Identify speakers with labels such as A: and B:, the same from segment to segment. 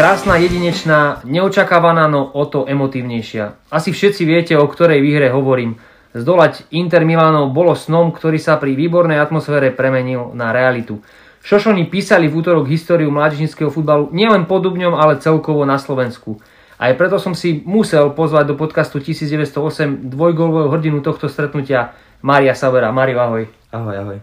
A: Krásna, jedinečná, neočakávaná, no o to emotívnejšia. Asi všetci viete, o ktorej výhre hovorím. Zdolať Inter Milánov bolo snom, ktorý sa pri výbornej atmosfére premenil na realitu. Šošoni písali v útorok históriu mládežnického futbalu nielen pod Dubňom, ale celkovo na Slovensku. Aj preto som si musel pozvať do podcastu 1908 dvojgolového hrdinu tohto stretnutia Mária Savera. Mário, ahoj.
B: Ahoj, ahoj.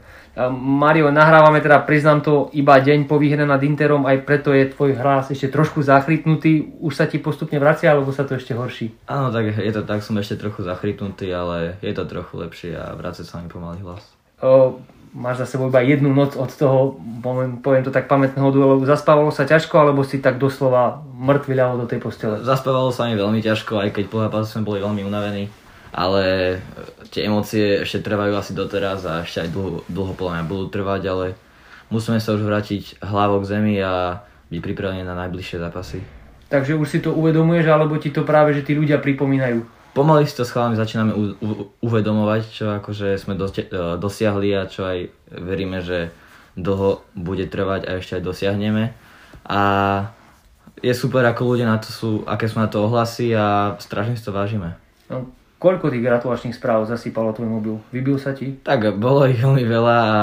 A: Mario, nahrávame teda, priznám to, iba deň po výhre nad Interom, aj preto je tvoj hlas ešte trošku zachrytnutý. Už sa ti postupne vracia, alebo sa to ešte horší?
B: Áno, tak je to tak, som ešte trochu zachrytnutý, ale je to trochu lepšie a vracia sa mi pomaly hlas.
A: O, máš za sebou iba jednu noc od toho, poviem, poviem to tak, pamätného duelu. Zaspávalo sa ťažko, alebo si tak doslova mŕtvi do tej postele?
B: Zaspávalo sa mi veľmi ťažko, aj keď po zápase sme boli veľmi unavení ale e, tie emócie ešte trvajú asi doteraz a ešte aj dlho, dlho podľa budú trvať, ale musíme sa už vrátiť hlavou k zemi a byť pripravení na najbližšie zápasy.
A: Takže už si to uvedomuješ, alebo ti to práve, že tí ľudia pripomínajú?
B: Pomaly si to s chalami začíname u, u, uvedomovať, čo akože sme dosti, uh, dosiahli a čo aj veríme, že dlho bude trvať a ešte aj dosiahneme. A je super, ako ľudia na to sú, aké sú na to ohlasy a strašne si to vážime.
A: No, Koľko tých gratulačných správ zasýpalo tvoj mobil? Vybil sa ti?
B: Tak bolo ich veľmi veľa a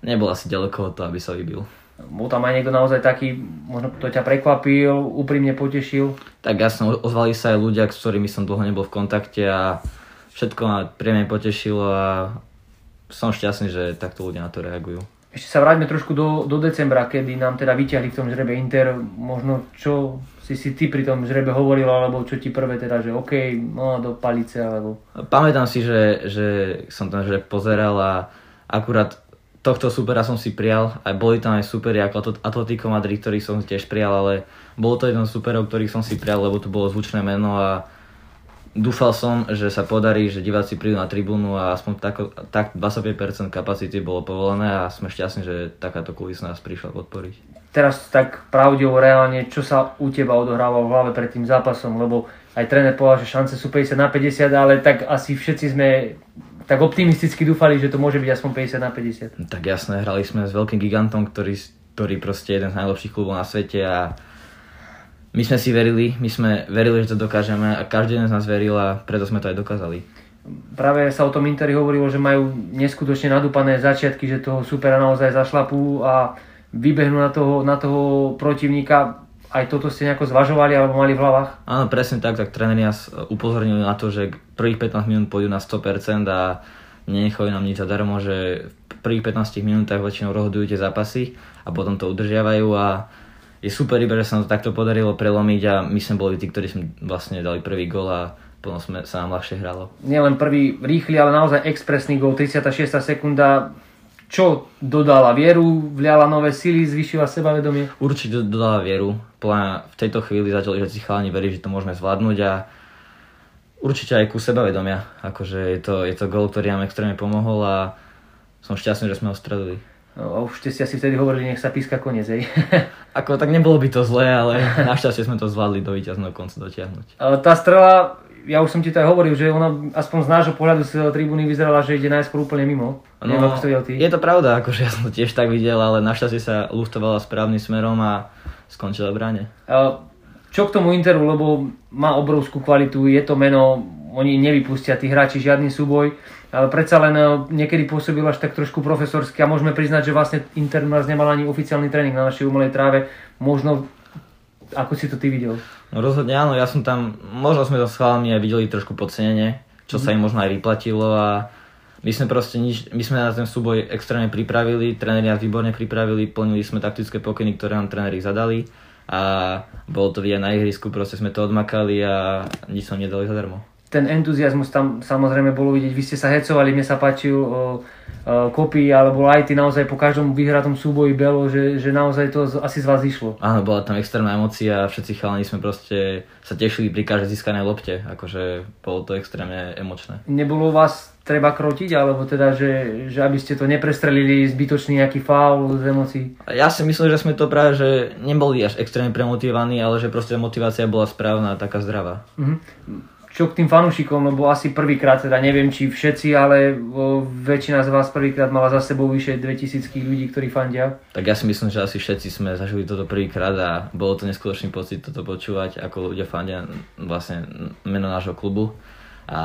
B: nebol asi ďaleko od toho, aby sa vybil.
A: Bol tam aj niekto naozaj taký, možno kto ťa prekvapil, úprimne potešil?
B: Tak jasno, ozvali sa aj ľudia, s ktorými som dlho nebol v kontakte a všetko ma príjemne potešilo a som šťastný, že takto ľudia na to reagujú.
A: Ešte sa vráťme trošku do, do decembra, kedy nám teda vyťahli v tom žrebe Inter. Možno čo si si ty pri tom žrebe hovoril, alebo čo ti prvé teda, že OK, no do palice, alebo...
B: Pamätám si, že, že som ten žreb pozeral a akurát tohto supera som si prijal. Aj boli tam aj superi ako Atletico Madrid, ktorých som tiež prijal, ale bolo to jeden z superov, ktorých som si prijal, lebo to bolo zvučné meno a Dúfal som, že sa podarí, že diváci prídu na tribúnu a aspoň tak, tak 25% kapacity bolo povolené a sme šťastní, že takáto kulisa nás prišla podporiť.
A: Teraz tak pravdivo reálne, čo sa u teba odohráva v hlave pred tým zápasom, lebo aj tréner povedal, že šance sú 50 na 50, ale tak asi všetci sme tak optimisticky dúfali, že to môže byť aspoň 50 na 50.
B: Tak jasné, hrali sme s veľkým gigantom, ktorý, ktorý proste je jeden z najlepších klubov na svete a my sme si verili, my sme verili, že to dokážeme a každý z nás veril a preto sme to aj dokázali.
A: Práve sa o tom Interi hovorilo, že majú neskutočne nadúpané začiatky, že toho supera naozaj zašlapú a vybehnú na toho, na toho protivníka. Aj toto ste nejako zvažovali alebo mali v hlavách?
B: Áno, presne tak, tak tréneri nás upozornili na to, že prvých 15 minút pôjdu na 100% a nenechajú nám nič zadarmo, že v prvých 15 minútach väčšinou rozhodujú tie zápasy a potom to udržiavajú a je super iba, že sa nám to takto podarilo prelomiť a my sme boli tí, ktorí sme vlastne dali prvý gol a potom sme, sa nám ľahšie hralo.
A: Nielen prvý rýchly, ale naozaj expresný gol, 36. sekunda. Čo dodala vieru, vliala nové sily, zvyšila sebavedomie?
B: Určite dodala vieru. Plná v tejto chvíli začali, že si chalani verí, že to môžeme zvládnuť a určite aj ku sebavedomia. Akože je to, je to gol, ktorý nám extrémne pomohol a som šťastný, že sme ho stredili.
A: No, už ste si asi vtedy hovorili, nech sa píska koniec, hej.
B: Ako, tak nebolo by to zlé, ale našťastie sme to zvládli do víťazného konca dotiahnuť.
A: Tá strela, ja už som ti to aj hovoril, že ona aspoň z nášho pohľadu z tribúny vyzerala, že ide najskôr úplne mimo.
B: No, Neviem, to ty. Je to pravda, akože ja som to tiež tak videl, ale našťastie sa luftovala správnym smerom a skončila v bráne.
A: Čo k tomu Interu, lebo má obrovskú kvalitu, je to meno, oni nevypustia tí hráči žiadny súboj ale predsa len eh, niekedy pôsobil až tak trošku profesorsky a môžeme priznať, že vlastne Inter nás nemal ani oficiálny tréning na našej umelej tráve. Možno, ako si to ty videl?
B: No rozhodne áno, ja som tam, možno sme to s chalami aj videli trošku podcenenie, čo mm. sa im možno aj vyplatilo a my sme proste nič, my sme na ten súboj extrémne pripravili, tréneri nás výborne pripravili, plnili sme taktické pokyny, ktoré nám tréneri zadali a bolo to vidieť na ihrisku, proste sme to odmakali a nič som nedali zadarmo
A: ten entuziasmus tam samozrejme bolo vidieť. Vy ste sa hecovali, mne sa páčil uh, uh, kopy alebo aj ty naozaj po každom vyhratom súboji belo, že, že naozaj to asi z vás išlo.
B: Áno, bola tam extrémna emocia a všetci chalani sme proste sa tešili pri každej získanej lopte, akože bolo to extrémne emočné.
A: Nebolo vás treba krotiť, alebo teda, že, že aby ste to neprestrelili zbytočný nejaký faul z emócií?
B: Ja si myslím, že sme to práve, že neboli až extrémne premotivovaní, ale že proste motivácia bola správna taká zdravá.
A: Mm-hmm čo k tým fanúšikom, lebo asi prvýkrát, teda neviem či všetci, ale o, väčšina z vás prvýkrát mala za sebou vyše 2000 ľudí, ktorí fandia.
B: Tak ja si myslím, že asi všetci sme zažili toto prvýkrát a bolo to neskutočný pocit toto počúvať, ako ľudia fandia vlastne meno nášho klubu. A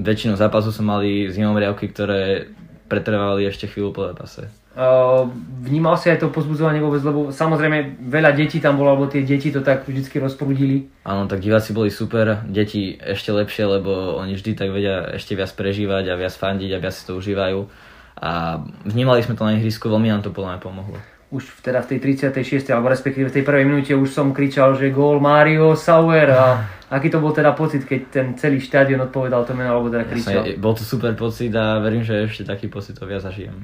B: väčšinu zápasu sme mali zimomriavky, ktoré pretrvávali ešte chvíľu po zápase.
A: Uh, vnímal si aj to pozbudzovanie vôbec, lebo samozrejme veľa detí tam bolo, alebo tie deti to tak vždycky rozprúdili.
B: Áno, tak diváci boli super, deti ešte lepšie, lebo oni vždy tak vedia ešte viac prežívať a viac fandiť a viac si to užívajú. A vnímali sme to na ihrisku, veľmi nám to podľa mňa pomohlo
A: už teda v tej 36. alebo respektíve v tej prvej minúte už som kričal, že gól Mario Sauer a aký to bol teda pocit, keď ten celý štadión odpovedal to meno, alebo teda kričal?
B: Jasne, bol to super pocit a verím, že ešte taký pocit to viac zažijem.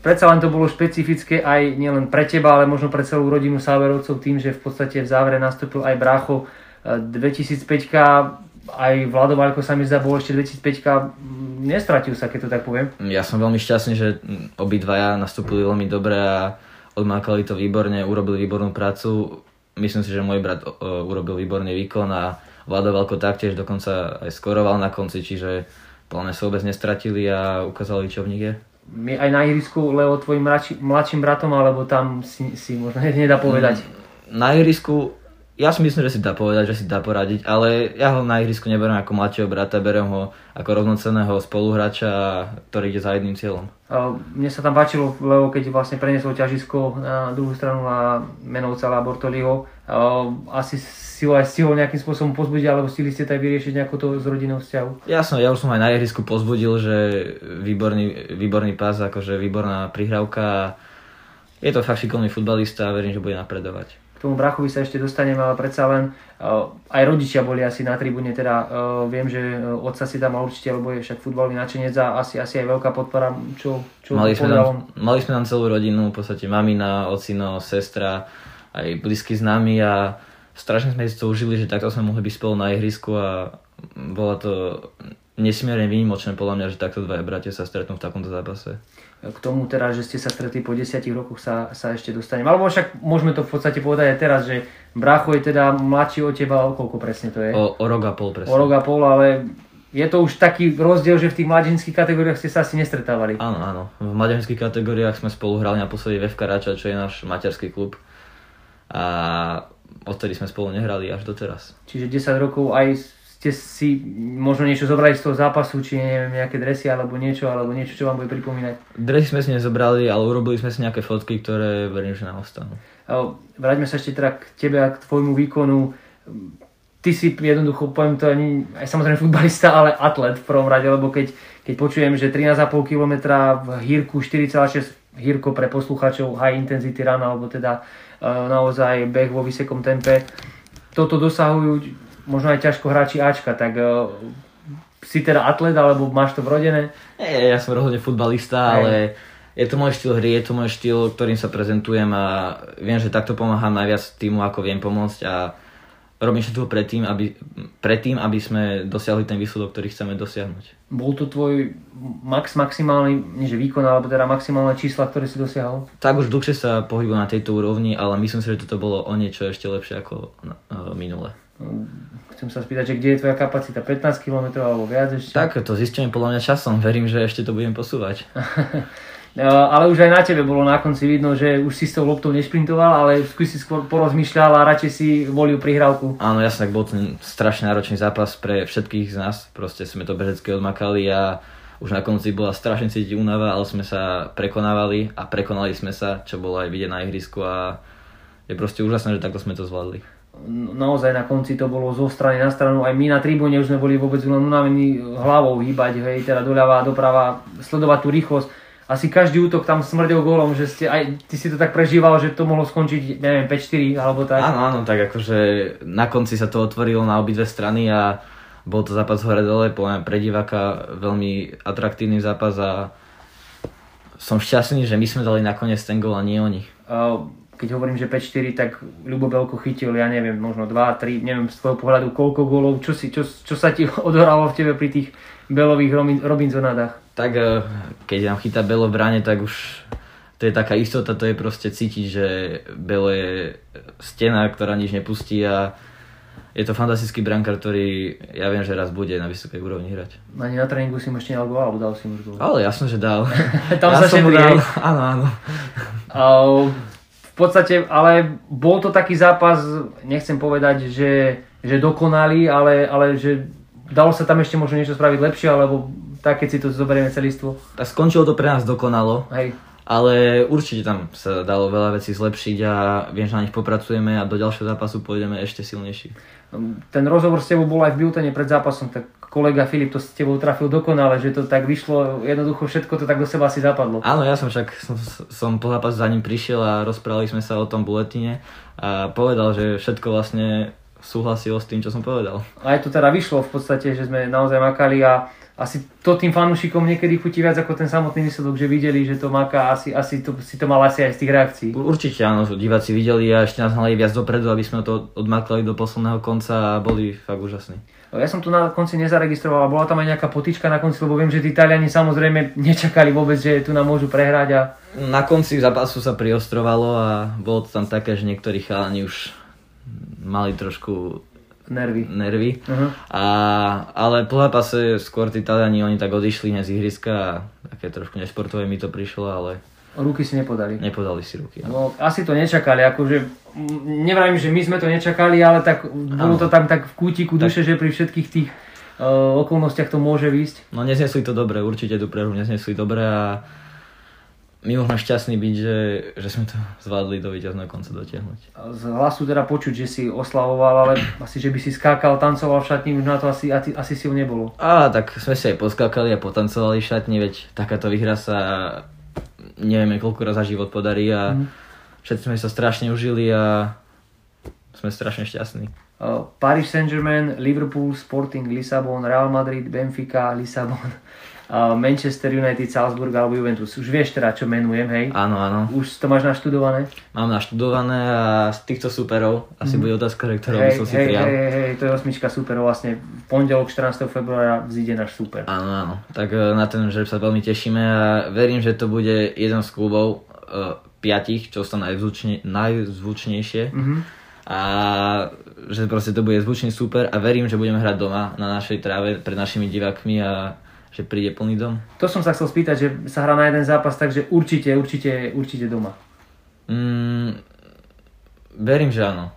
A: Predsa len to bolo špecifické aj nielen pre teba, ale možno pre celú rodinu Sauerovcov tým, že v podstate v závere nastúpil aj brácho 2005 aj Vlado Vaľko sa mi zdá, bol ešte 2005 nestratil sa, keď to tak poviem.
B: Ja som veľmi šťastný, že obidvaja nastúpili veľmi dobre a odmákali to výborne, urobili výbornú prácu. Myslím si, že môj brat urobil výborný výkon a Vlado Veľko taktiež dokonca aj skoroval na konci, čiže plne sa vôbec nestratili a ukázali, čo v nich je.
A: My aj na ihrisku, Leo, tvojim mladší, mladším bratom, alebo tam si, si možno nedá povedať?
B: Na ihrisku ja si myslím, že si dá povedať, že si dá poradiť, ale ja ho na ihrisku neberiem ako mladšieho brata, beriem ho ako rovnocenného spoluhráča, ktorý ide za jedným cieľom.
A: Mne sa tam páčilo, lebo keď vlastne preniesol ťažisko na druhú stranu na Menovca a Bortoliho, asi si ho aj stihol nejakým spôsobom pozbudiť, alebo stihli ste tak vyriešiť nejako to z rodinného vzťahu?
B: Ja som, ja už som aj na ihrisku pozbudil, že výborný, výborný pás, akože výborná prihrávka. Je to fakt šikovný futbalista a verím, že bude napredovať
A: k tomu Brachovi sa ešte dostaneme, ale predsa len uh, aj rodičia boli asi na tribúne, teda uh, viem, že uh, otca si tam mal určite, lebo je však futbalový načenec a asi, asi aj veľká podpora, čo, čo
B: mali, sme tam, mali sme tam celú rodinu, v podstate mamina, ocino, sestra, aj blízky s nami a strašne sme si to užili, že takto sme mohli byť spolu na ihrisku a bolo to nesmierne výnimočné podľa mňa, že takto dva bratia sa stretnú v takomto zápase
A: k tomu teda, že ste sa stretli po desiatich rokoch sa, sa ešte dostaneme. Alebo však môžeme to v podstate povedať aj teraz, že Bracho je teda mladší od teba, o koľko presne to je?
B: O, o rok a pol presne.
A: O rok a pol, ale je to už taký rozdiel, že v tých mladenských kategóriách ste sa asi nestretávali.
B: Áno, áno. V mladenských kategóriách sme spolu hrali naposledy VFK Rača, čo je náš materský klub. A odtedy sme spolu nehrali až doteraz.
A: Čiže 10 rokov aj ste si možno niečo zobrali z toho zápasu, či neviem, nejaké dresy alebo niečo, alebo niečo, čo vám bude pripomínať?
B: Dresy sme si nezobrali, ale urobili sme si nejaké fotky, ktoré verím, že nám ostanú.
A: Vráťme sa ešte teda k tebe a k tvojmu výkonu. Ty si jednoducho, poviem to ani, aj samozrejme futbalista, ale atlet v prvom rade, lebo keď, keď počujem, že 13,5 km v hírku 4,6 hírko pre poslucháčov high intensity run, alebo teda uh, naozaj beh vo vysokom tempe, toto dosahujú možno aj ťažko hráči Ačka, tak uh, si teda atlet, alebo máš to vrodené?
B: Nie, ja som rozhodne futbalista, aj. ale je to môj štýl hry, je to môj štýl, ktorým sa prezentujem a viem, že takto pomáham najviac týmu, ako viem pomôcť a robím všetko predtým, aby, predtým, aby sme dosiahli ten výsledok, ktorý chceme dosiahnuť.
A: Bol to tvoj max maximálny, nie že výkon, alebo teda maximálne čísla, ktoré si dosiahol?
B: Tak už dlhšie sa pohybujem na tejto úrovni, ale myslím si, že toto bolo o niečo ešte lepšie ako uh, minule.
A: Chcem sa spýtať, že kde je tvoja kapacita? 15 km alebo viac ešte?
B: Tak, to zistíme podľa mňa časom. Verím, že ešte to budem posúvať.
A: ale už aj na tebe bolo na konci vidno, že už si s tou loptou nešprintoval, ale skúsi si skôr porozmýšľal a radšej si volil prihrávku.
B: Áno, jasne, tak bol ten strašne náročný zápas pre všetkých z nás. Proste sme to bežecky odmakali a už na konci bola strašne cítiť únava, ale sme sa prekonávali a prekonali sme sa, čo bolo aj vidieť na ihrisku a je proste úžasné, že takto sme to zvládli
A: naozaj na konci to bolo zo strany na stranu. Aj my na tribúne už sme boli vôbec len unavení hlavou hýbať, hej, teda doľava, doprava, sledovať tú rýchlosť. Asi každý útok tam smrdel golom, že ste, aj ty si to tak prežíval, že to mohlo skončiť, neviem, 5-4 alebo tak.
B: Áno, áno, tak akože na konci sa to otvorilo na obidve strany a bol to zápas hore-dole, poviem pre diváka veľmi atraktívny zápas a som šťastný, že my sme dali nakoniec ten gol a nie oni. Uh,
A: keď hovorím, že 5-4, tak Ľubo Belko chytil, ja neviem, možno 2-3, neviem z tvojho pohľadu koľko gólov, čo, si, čo, čo sa ti odhralo v tebe pri tých Belových Robinsonádach?
B: Tak eh, keď nám chytá Belo v bráne, tak už to je taká istota, to je proste cítiť, že Belo je stena, ktorá nič nepustí a je to fantastický brankár, ktorý ja viem, že raz bude na vysokej úrovni hrať.
A: Ani na tréningu si mu ešte nedal gól, alebo dal si mu gól?
B: Ale jasno, že dal.
A: Tam
B: ja
A: sa
B: som mu dal. Áno, áno.
A: Podstate, ale bol to taký zápas, nechcem povedať, že, že dokonalý, ale, ale že dalo sa tam ešte možno niečo spraviť lepšie, alebo tak, keď si to zoberieme celistvo.
B: Tak skončilo to pre nás dokonalo,
A: Hej.
B: Ale určite tam sa dalo veľa vecí zlepšiť a viem, že na nich popracujeme a do ďalšieho zápasu pôjdeme ešte silnejší.
A: Ten rozhovor s tebou bol aj v Biltene pred zápasom, tak kolega Filip to s tebou trafil dokonale, že to tak vyšlo, jednoducho všetko to tak do seba si zapadlo.
B: Áno, ja som však som, som po zápase za ním prišiel a rozprávali sme sa o tom buletine a povedal, že všetko vlastne súhlasilo s tým, čo som povedal.
A: Aj to teda vyšlo v podstate, že sme naozaj makali a asi to tým fanúšikom niekedy chutí viac ako ten samotný výsledok, že videli, že to maká, asi, asi to, si to mal asi aj z tých reakcií.
B: Určite áno, diváci videli a ešte nás hnali viac dopredu, aby sme to odmakali do posledného konca a boli fakt úžasní.
A: Ja som tu na konci nezaregistroval, a bola tam aj nejaká potička na konci, lebo viem, že tí Taliani samozrejme nečakali vôbec, že tu nám môžu prehrať a
B: Na konci zápasu sa priostrovalo a bolo to tam také, že niektorí chalani už mali trošku
A: nervy.
B: nervy.
A: Uh-huh.
B: A, ale po zápase skôr tí Taliani, oni tak odišli z ihriska a také trošku nesportové mi to prišlo, ale
A: Ruky si nepodali.
B: nepodali si ruky.
A: No, asi to nečakali, akože nevrajím, že my sme to nečakali, ale tak bolo to tam tak v kútiku duše, že pri všetkých tých uh, okolnostiach to môže výsť.
B: No neznesli to dobre, určite tú prehru neznesli dobre a môžeme šťastní byť, že, že sme to zvládli do víťazného konca dotiahnuť.
A: Z hlasu teda počuť, že si oslavoval, ale asi, že by si skákal, tancoval v šatni, už na to asi, asi, asi si nebolo.
B: A tak sme si aj poskákali a potancovali v šatni, veď takáto výhra sa nevieme koľko raz za život podarí a
A: Mhm.
B: všetci sme sa strašne užili a sme strašne šťastní.
A: Uh, Paris Saint-Germain, Liverpool, Sporting, Lisabon, Real Madrid, Benfica, Lisabon, uh, Manchester United, Salzburg alebo Juventus. Už vieš teda, čo menujem, hej?
B: Áno, áno.
A: Už to máš naštudované?
B: Mám naštudované a z týchto superov asi bude otázka, ktorou by.
A: Hej,
B: som si
A: hej,
B: prijal.
A: hej, hej, hej, to je osmička super, vlastne v pondelok 14. februára vzíde náš super.
B: Áno, áno. Tak e, na ten žreb sa veľmi tešíme a verím, že to bude jeden z klubov piatich, čo sú najzvučne, najzvučnejšie.
A: Mhm.
B: A že proste to bude zvučný super a verím, že budeme hrať doma na našej tráve pred našimi divákmi a že príde plný dom.
A: To som sa chcel spýtať, že sa hrá na jeden zápas, takže určite, určite, určite doma.
B: Mm, verím, že áno.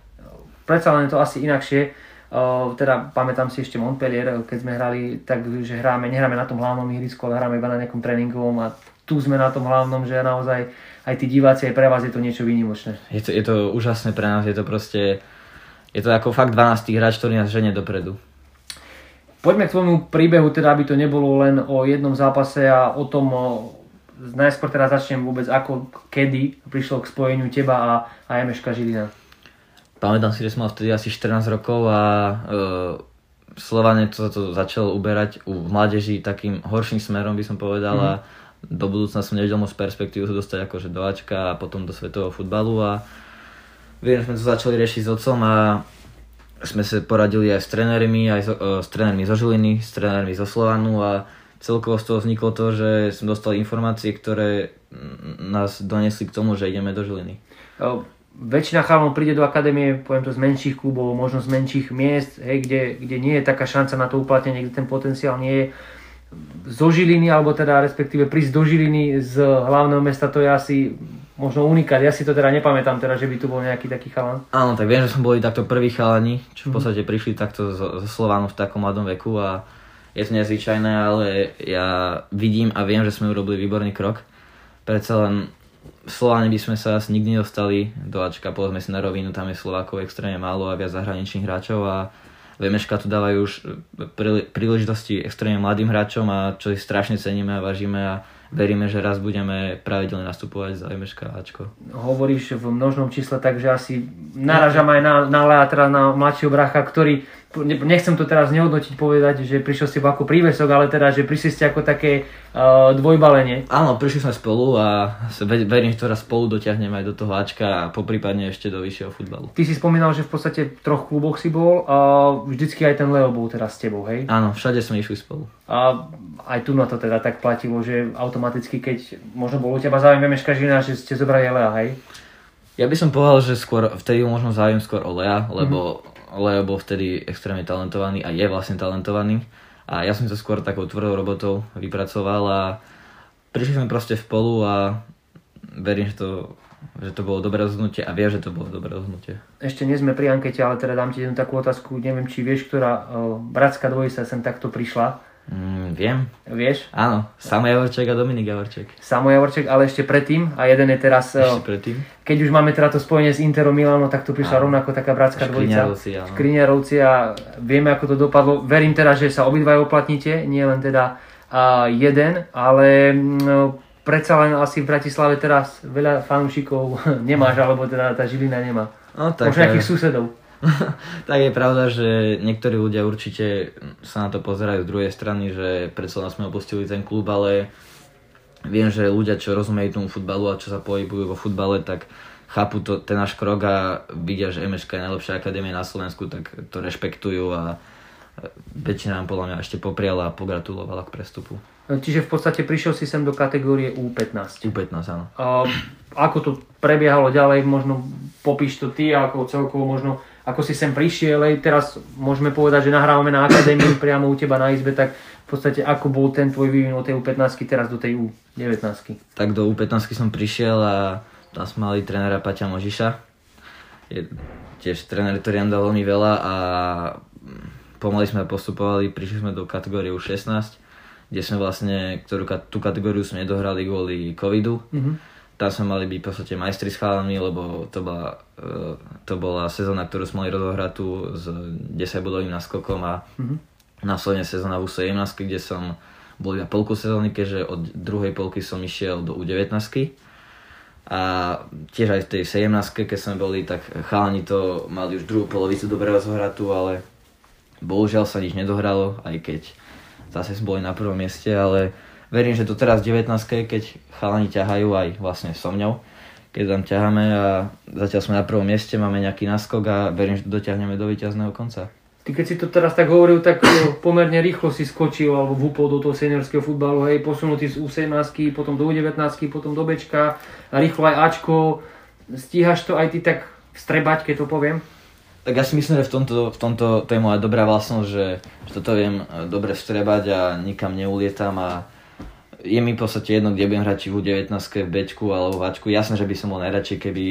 A: Predsa len je to asi inakšie. Uh, teda pamätám si ešte Montpellier, keď sme hrali, tak že hráme, nehráme na tom hlavnom ihrisku, ale hráme iba na nejakom tréningovom a tu sme na tom hlavnom, že naozaj aj tí diváci, aj pre vás je to niečo výnimočné.
B: Je to, je to úžasné pre nás, je to proste... Je to ako fakt 12 hráč, ktorý nás ženie dopredu.
A: Poďme k tvojmu príbehu, teda aby to nebolo len o jednom zápase a o tom, najskôr teraz začnem vôbec ako, kedy prišlo k spojeniu teba a, a Emeška Žilina.
B: Pamätám si, že som mal vtedy asi 14 rokov a e, Slovane to, to začalo uberať u mládeži takým horším smerom, by som povedal. Mm. A do budúcna som nevedel moc perspektívu sa dostať akože do Ačka a potom do svetového futbalu a viem, sme to začali riešiť s otcom a sme sa poradili aj s trénermi, aj so, e, s trénermi zo Žiliny, s trénermi zo Slovanu a celkovo z toho vzniklo to, že som dostal informácie, ktoré nás donesli k tomu, že ideme do Žiliny.
A: O, väčšina chalanov príde do akadémie, poviem to z menších klubov, možno z menších miest, hej, kde, kde nie je taká šanca na to uplatnenie, kde ten potenciál nie je zo Žiliny, alebo teda respektíve prísť do Žiliny z hlavného mesta, to je asi možno unikát. Ja si to teda nepamätám, teda, že by tu bol nejaký taký chalan.
B: Áno, tak viem, že sme boli takto prví chalani, čo v podstate prišli takto zo, Slovánu v takom mladom veku a je to nezvyčajné, ale ja vidím a viem, že sme urobili výborný krok. Predsa len Slováni by sme sa asi nikdy nedostali do Ačka, povedzme si na rovinu, tam je Slovákov extrémne málo a viac zahraničných hráčov a VMŠka tu dávajú už prí- príležitosti extrémne mladým hráčom a čo si strašne ceníme a vážime a veríme, že raz budeme pravidelne nastupovať za VMŠka Ačko.
A: Hovoríš v množnom čísle, takže asi naražam aj na, na Lea, teda na mladšieho bracha, ktorý, ne- nechcem to teraz nehodnotiť, povedať, že prišiel s tebou ako prívesok, ale teda, že prišli ste ako také uh, dvojbalenie.
B: Áno, prišli sme spolu a verím, že to raz spolu dotiahneme aj do toho Ačka a poprípadne ešte do vyššieho futbalu.
A: Ty si spomínal, že v podstate v troch kluboch si bol a vždycky aj ten Leo bol teraz s tebou, hej?
B: Áno, všade sme išli spolu.
A: A aj tu na to teda tak platilo, že automaticky, keď možno bol u teba záujem Vemeška Žilina, že ste zobrali Lea, hej?
B: Ja by som povedal, že skôr vtedy možno záujem skôr o Lea, lebo Leo bol vtedy extrémne talentovaný a je vlastne talentovaný. A ja som sa skôr takou tvrdou robotou vypracoval a prišli sme proste spolu a verím, že to, že to bolo dobré rozhodnutie a vie, že to bolo dobré rozhodnutie.
A: Ešte nie sme pri ankete, ale teda dám ti jednu takú otázku. Neviem, či vieš, ktorá uh, bratská dvojica sem takto prišla.
B: Mm, viem.
A: Vieš?
B: Áno, Samo Javorček a Dominik Javorček.
A: Samo Javorček, ale ešte predtým a jeden je teraz...
B: Ešte predtým?
A: Keď už máme teda to spojenie s Interom Milano, tak to prišla áno. rovnako taká bratská dvojica. Škriňarovci, a vieme, ako to dopadlo. Verím teda, že sa obidvaj oplatníte, nie len teda uh, jeden, ale no, predsa len asi v Bratislave teraz veľa fanúšikov nemáš, alebo teda tá Žilina nemá. No, tak, Možno nejakých susedov.
B: tak je pravda, že niektorí ľudia určite sa na to pozerajú z druhej strany, že predsa nás sme opustili ten klub, ale viem, že ľudia, čo rozumejú tomu futbalu a čo sa pohybujú vo futbale, tak chápu to, ten náš krok a vidia, že MŠK je najlepšia akadémia na Slovensku, tak to rešpektujú a väčšina nám podľa mňa ešte popriala a pogratulovala k prestupu.
A: Čiže v podstate prišiel si sem do kategórie U15.
B: U15, áno.
A: A ako to prebiehalo ďalej, možno popíš to ty, ako celkovo možno ako si sem prišiel, aj teraz môžeme povedať, že nahrávame na akadémiu priamo u teba na izbe, tak v podstate ako bol ten tvoj vývin od tej U15 teraz do tej U19?
B: Tak do U15 som prišiel a tam sme mali trénera Paťa Možiša. Je tiež tréner, ktorý nám dal veľmi veľa a pomaly sme postupovali, prišli sme do kategórie U16, kde sme vlastne, ktorú, tú kategóriu sme nedohrali kvôli covidu. Mm-hmm tam sme mali byť v podstate majstri s chalami, lebo to bola, uh, to bola sezóna, ktorú sme mali rozohratú s 10 bodovým naskokom a mm-hmm. následne sezóna v U17, kde som bol iba polku sezóny, keďže od druhej polky som išiel do U19. A tiež aj v tej 17, keď sme boli, tak chalani to mali už druhú polovicu dobre rozohratú, ale bohužiaľ sa nič nedohralo, aj keď zase sme boli na prvom mieste, ale verím, že to teraz v 19 keď chalani ťahajú aj vlastne so mňou, keď tam ťaháme a zatiaľ sme na prvom mieste, máme nejaký naskok a verím, že dotiahneme do víťazného konca.
A: Ty keď si to teraz tak hovoril, tak pomerne rýchlo si skočil alebo vúpol do toho seniorského futbalu, hej, posunutý z U17, potom do U19, potom do Bčka, a rýchlo aj Ačko. Stíhaš to aj ty tak vstrebať, keď to poviem?
B: Tak ja si myslím, že v tomto, v tomto to je moja dobrá vlastnosť, že, že toto viem dobre vstrebať a nikam neulietam a je mi v podstate jedno, kde budem hrať, či v U19, v Bčku alebo v Ačku. Jasné, že by som bol najradšej, keby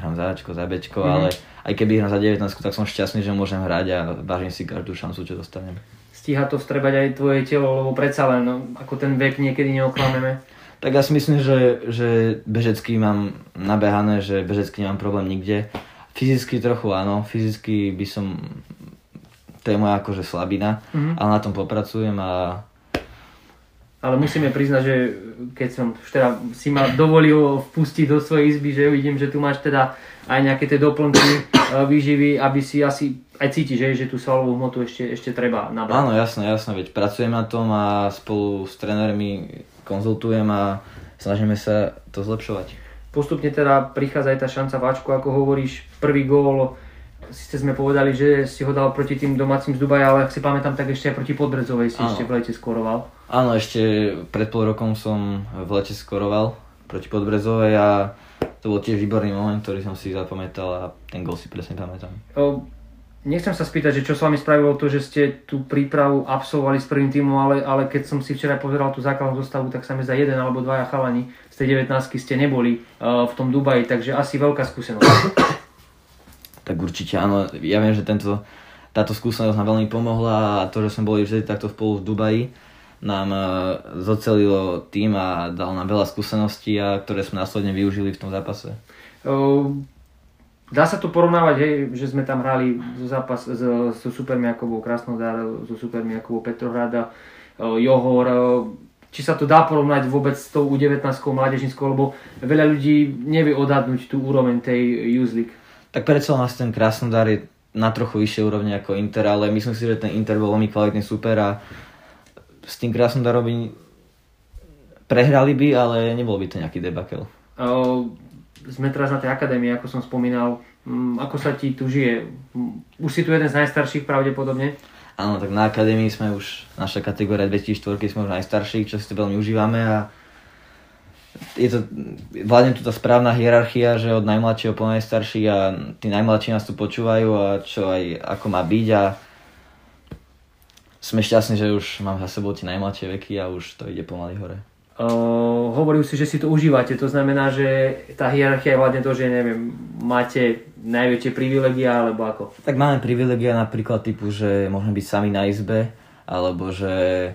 B: hram za Ačko, za Bčko, mm. ale aj keby hram za 19, tak som šťastný, že môžem hrať a vážim si každú šancu, čo dostanem.
A: Stíha to vstrebať aj tvoje telo, lebo predsa len, no, ako ten vek niekedy neoklameme.
B: Tak ja si myslím, že, že bežecky mám nabehané, že bežecky nemám problém nikde. Fyzicky trochu áno, fyzicky by som, to je moja akože slabina, mm-hmm. ale na tom popracujem a
A: ale musíme priznať, že keď som teda si ma dovolil vpustiť do svojej izby, že vidím, že tu máš teda aj nejaké tie doplnky e, výživy, aby si asi aj cítiš, že, že tú svalovú hmotu ešte, ešte treba nabrať.
B: Áno, jasné, jasné, veď pracujem na tom a spolu s trénermi konzultujem a snažíme sa to zlepšovať.
A: Postupne teda prichádza aj tá šanca váčku, ako hovoríš, prvý gól Sice sme povedali, že si ho dal proti tým domácim z Dubaja, ale ak si pamätám, tak ešte aj proti Podbrezovej si Áno. ešte v lete skoroval.
B: Áno, ešte pred pol rokom som v lete skoroval proti Podbrezovej a to bol tiež výborný moment, ktorý som si zapamätal a ten gol si presne pamätám.
A: O, nechcem sa spýtať, že čo s vami spravilo to, že ste tú prípravu absolvovali s prvým týmom, ale, ale keď som si včera pozeral tú základnú zostavu, tak sa mi za jeden alebo dvaja chalani z tej 19 ste neboli uh, v tom Dubaji, takže asi veľká skúsenosť
B: tak určite áno. Ja viem, že tento, táto skúsenosť nám veľmi pomohla a to, že sme boli vždy takto spolu v Dubaji, nám e, zocelilo tým a dal nám veľa skúseností, a ktoré sme následne využili v tom zápase.
A: Dá sa to porovnávať, hej, že sme tam hrali zápas so, so supermi ako bol Krasnodar, so supermi ako Petrohrada, Johor, či sa to dá porovnať vôbec s tou U19 mládežníckou, lebo veľa ľudí nevie odhadnúť tú úroveň tej Youth League
B: tak predsa nás ten Krasnodar je na trochu vyššie úrovni ako Inter, ale myslím si, že ten Inter bol veľmi kvalitný super a s tým Krasnodarom by prehrali by, ale nebol by to nejaký debakel.
A: Uh, sme teraz na tej akadémii, ako som spomínal. Um, ako sa ti tu žije? Už si tu jeden z najstarších pravdepodobne?
B: Áno, tak na akadémii sme už, naša kategória 2004 sme už najstarší, čo si to veľmi užívame a je to, vládne tu tá správna hierarchia, že od najmladšieho po najstarší a tí najmladší nás tu počúvajú a čo aj ako má byť a sme šťastní, že už mám za sebou tie najmladšie veky a už to ide pomaly hore.
A: Uh, hovoril si, že si to užívate, to znamená, že tá hierarchia je vládne to, že neviem, máte najväčšie privilegia alebo ako?
B: Tak máme privilegia napríklad typu, že môžeme byť sami na izbe, alebo že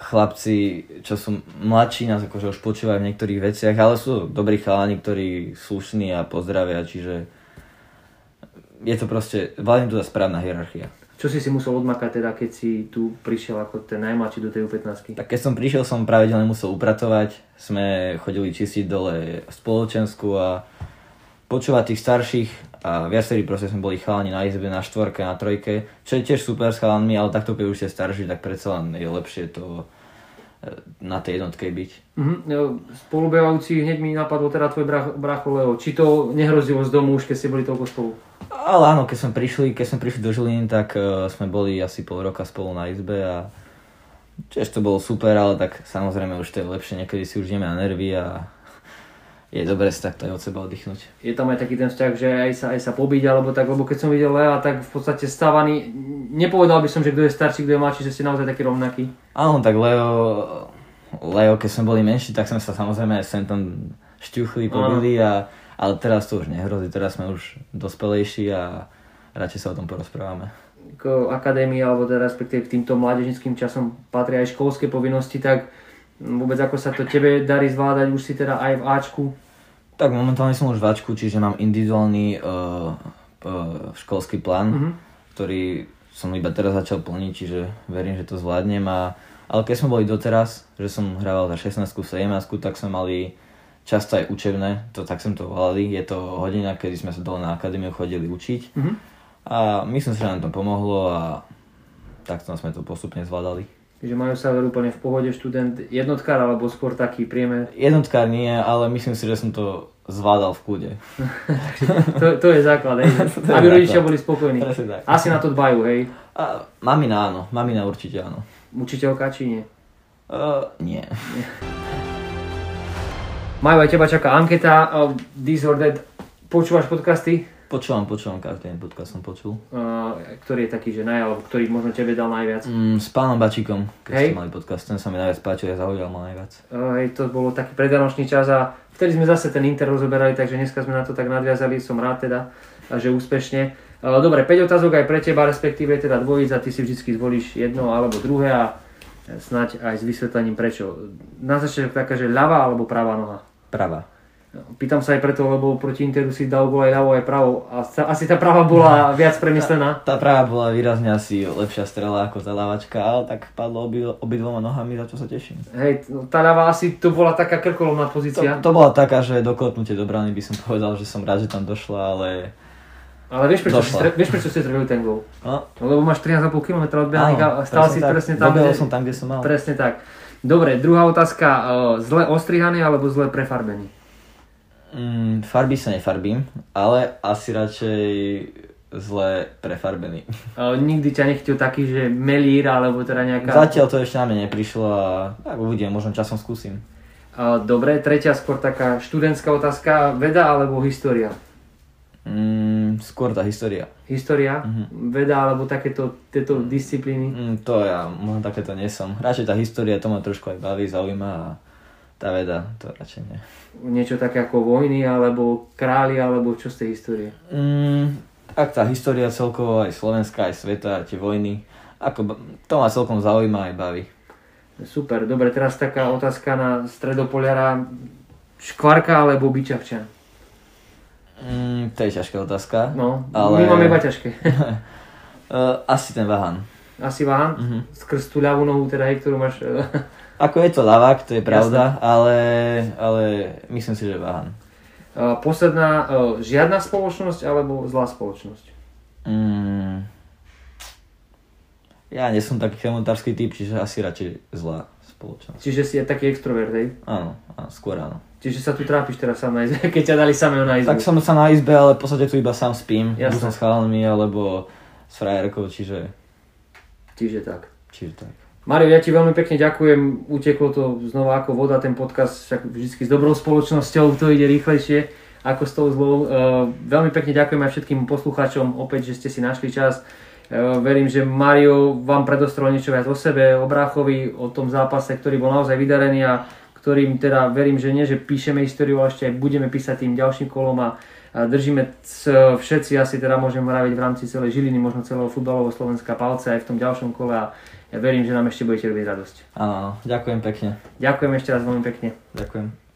B: chlapci, čo sú mladší, nás akože už počúvajú v niektorých veciach, ale sú dobrí chalani, ktorí slušní a pozdravia, čiže je to proste, vládne tu tá správna hierarchia.
A: Čo si si musel odmakať teda, keď si tu prišiel ako ten najmladší do tej U15?
B: Tak keď som prišiel, som pravidelne musel upratovať. Sme chodili čistiť dole spoločenskú a počúvať tých starších a viacerí proste sme boli chalani na izbe, na štvorke, na trojke, čo je tiež super s chalanmi, ale takto keď už ste starší, tak predsa len je lepšie to e, na tej jednotke byť.
A: Uh-huh. Spolubehajúci, hneď mi napadlo teda tvoj brach, bracho Leo. Či to nehrozilo z domu už, keď ste boli toľko spolu?
B: Ale áno, keď sme prišli, keď sme prišli do Žiliny, tak uh, sme boli asi pol roka spolu na izbe a tiež to bolo super, ale tak samozrejme už to je lepšie, niekedy si už ideme na nervy a je dobré si takto aj od seba oddychnúť.
A: Je tam aj taký ten vzťah, že aj sa, aj sa pobiť alebo tak, lebo keď som videl Lea, tak v podstate stávaný, nepovedal by som, že kto je starší, kto je mladší, že ste naozaj taký rovnaký.
B: Áno, tak Leo, Leo, keď sme boli menší, tak sme sa samozrejme sem tam šťuchli, pobili a ale teraz to už nehrozí, teraz sme už dospelejší a radšej sa o tom porozprávame.
A: K akadémii, alebo teda respektíve k týmto mládežnickým časom patria aj školské povinnosti, tak vôbec ako sa to tebe darí zvládať, už si teda aj v Ačku?
B: Tak momentálne som už v Ačku, čiže mám individuálny uh, uh, školský plán, uh-huh. ktorý som iba teraz začal plniť, čiže verím, že to zvládnem. A, ale keď sme boli doteraz, že som hrával za 16 17 tak sme mali často aj učebné, to tak som to volali. Je to hodina, kedy sme sa dole na akadémiu chodili učiť. Mm-hmm. A myslím si, že nám to pomohlo a takto sme to postupne zvládali.
A: Takže majú sa úplne v pohode študent jednotkár alebo skôr taký priemer?
B: Jednotkár nie, ale myslím si, že som to zvládal v kúde.
A: to, to je základ, hej. to Aby rodičia boli spokojní. Asi na to dbajú, hej.
B: A, mamina áno, mamina určite áno.
A: Učiteľka či nie?
B: Uh, nie. nie.
A: Majú aj teba čaká anketa uh, Disordered. Počúvaš podcasty?
B: Počúvam, počúvam, každý deň podcast som počul.
A: Uh, ktorý je taký, že naj, alebo ktorý možno tebe dal najviac?
B: Mm, s pánom Bačíkom, keď hey. ste mali podcast, ten sa mi najviac páčil, ja zaujal ma najviac.
A: Uh, hej, to bolo taký predanočný čas a vtedy sme zase ten Inter rozoberali, takže dneska sme na to tak nadviazali, som rád teda, a že úspešne. Uh, dobre, 5 otázok aj pre teba, respektíve teda dvojica, ty si vždy zvolíš jedno alebo druhé a snať aj s vysvetlením prečo. Na začiatok taká, že ľavá alebo pravá noha?
B: Pravá.
A: Pýtam sa aj preto, lebo proti Interu si dal gol aj ľavo aj pravo. A asi tá práva bola viac premyslená.
B: Tá, tá práva bola výrazne asi lepšia strela ako tá ľavačka, ale tak padlo obi, obidvoma nohami, za čo sa teším.
A: Hej, no, tá ľava asi to bola taká krkolomná pozícia.
B: To, to bola taká, že doklepnutie do brany by som povedal, že som rád, že tam došla, ale
A: ale vieš prečo, si, vieš, prečo si trvil ten gol? No. no. Lebo máš 13,5 km odbehaných a stal si tak. presne tam,
B: kde, som tam, kde som mal.
A: Presne tak. Dobre, druhá otázka. Zle ostrihaný alebo zle prefarbený?
B: Mm, farby sa nefarbím, ale asi radšej zle prefarbený.
A: O, nikdy ťa nechtil taký, že melír alebo teda nejaká...
B: Zatiaľ to ešte na mňa neprišlo a tak uvidím, možno časom skúsim.
A: O, dobre, tretia skôr taká študentská otázka. Veda alebo história?
B: Mm, skôr tá história.
A: História? Mm-hmm. Veda alebo takéto tieto disciplíny?
B: Mm, to ja možno takéto nie som. Radšej tá história, to ma trošku aj baví, zaujíma a tá veda, to radšej nie.
A: Niečo také ako vojny, alebo králi, alebo čo z tej histórie?
B: Mm, tak tá história celkovo, aj Slovenska, aj sveta, tie vojny, ako, to ma celkom zaujíma aj baví.
A: Super, dobre, teraz taká otázka na stredopoliara. Škvarka alebo byčavčan?
B: Mm, to je ťažká otázka.
A: No, ale... my máme iba ťažké.
B: uh, asi ten Vahan.
A: Asi Vahan? Uh-huh. Skrz tú ľavú nohu, teda, hej, ktorú máš...
B: Ako je to ľavák, to je pravda, ale, ale myslím si, že Vahan.
A: Uh, posledná, uh, žiadna spoločnosť alebo zlá spoločnosť? Mm,
B: ja nie som taký chemotársky typ, čiže asi radšej zlá spoločnosť.
A: Čiže si je taký extrovert, hej?
B: Áno, áno, skôr áno.
A: Čiže sa tu trápiš teraz sám na izbe, keď ťa dali samého na izbu.
B: Tak som sa na izbe, ale v podstate tu iba sám spím. Jasne. Buď som s chalanmi, alebo s frajerkou, čiže...
A: Čiže tak.
B: Čiže tak.
A: Mario, ja ti veľmi pekne ďakujem, uteklo to znova ako voda, ten podcast, však vždy s dobrou spoločnosťou to ide rýchlejšie ako s tou zlou. Uh, veľmi pekne ďakujem aj všetkým poslucháčom, opäť, že ste si našli čas. Uh, verím, že Mario vám predostrel niečo viac o sebe, o Bráchovi, o tom zápase, ktorý bol naozaj vydarený a ktorým teda verím, že nie, že píšeme históriu, ale ešte aj budeme písať tým ďalším kolom a držíme všetci, asi teda môžem vraviť v rámci celej Žiliny, možno celého futbalového Slovenska palce aj v tom ďalšom kole a ja verím, že nám ešte budete robiť radosť.
B: Áno, ďakujem pekne.
A: Ďakujem ešte raz veľmi pekne.
B: Ďakujem.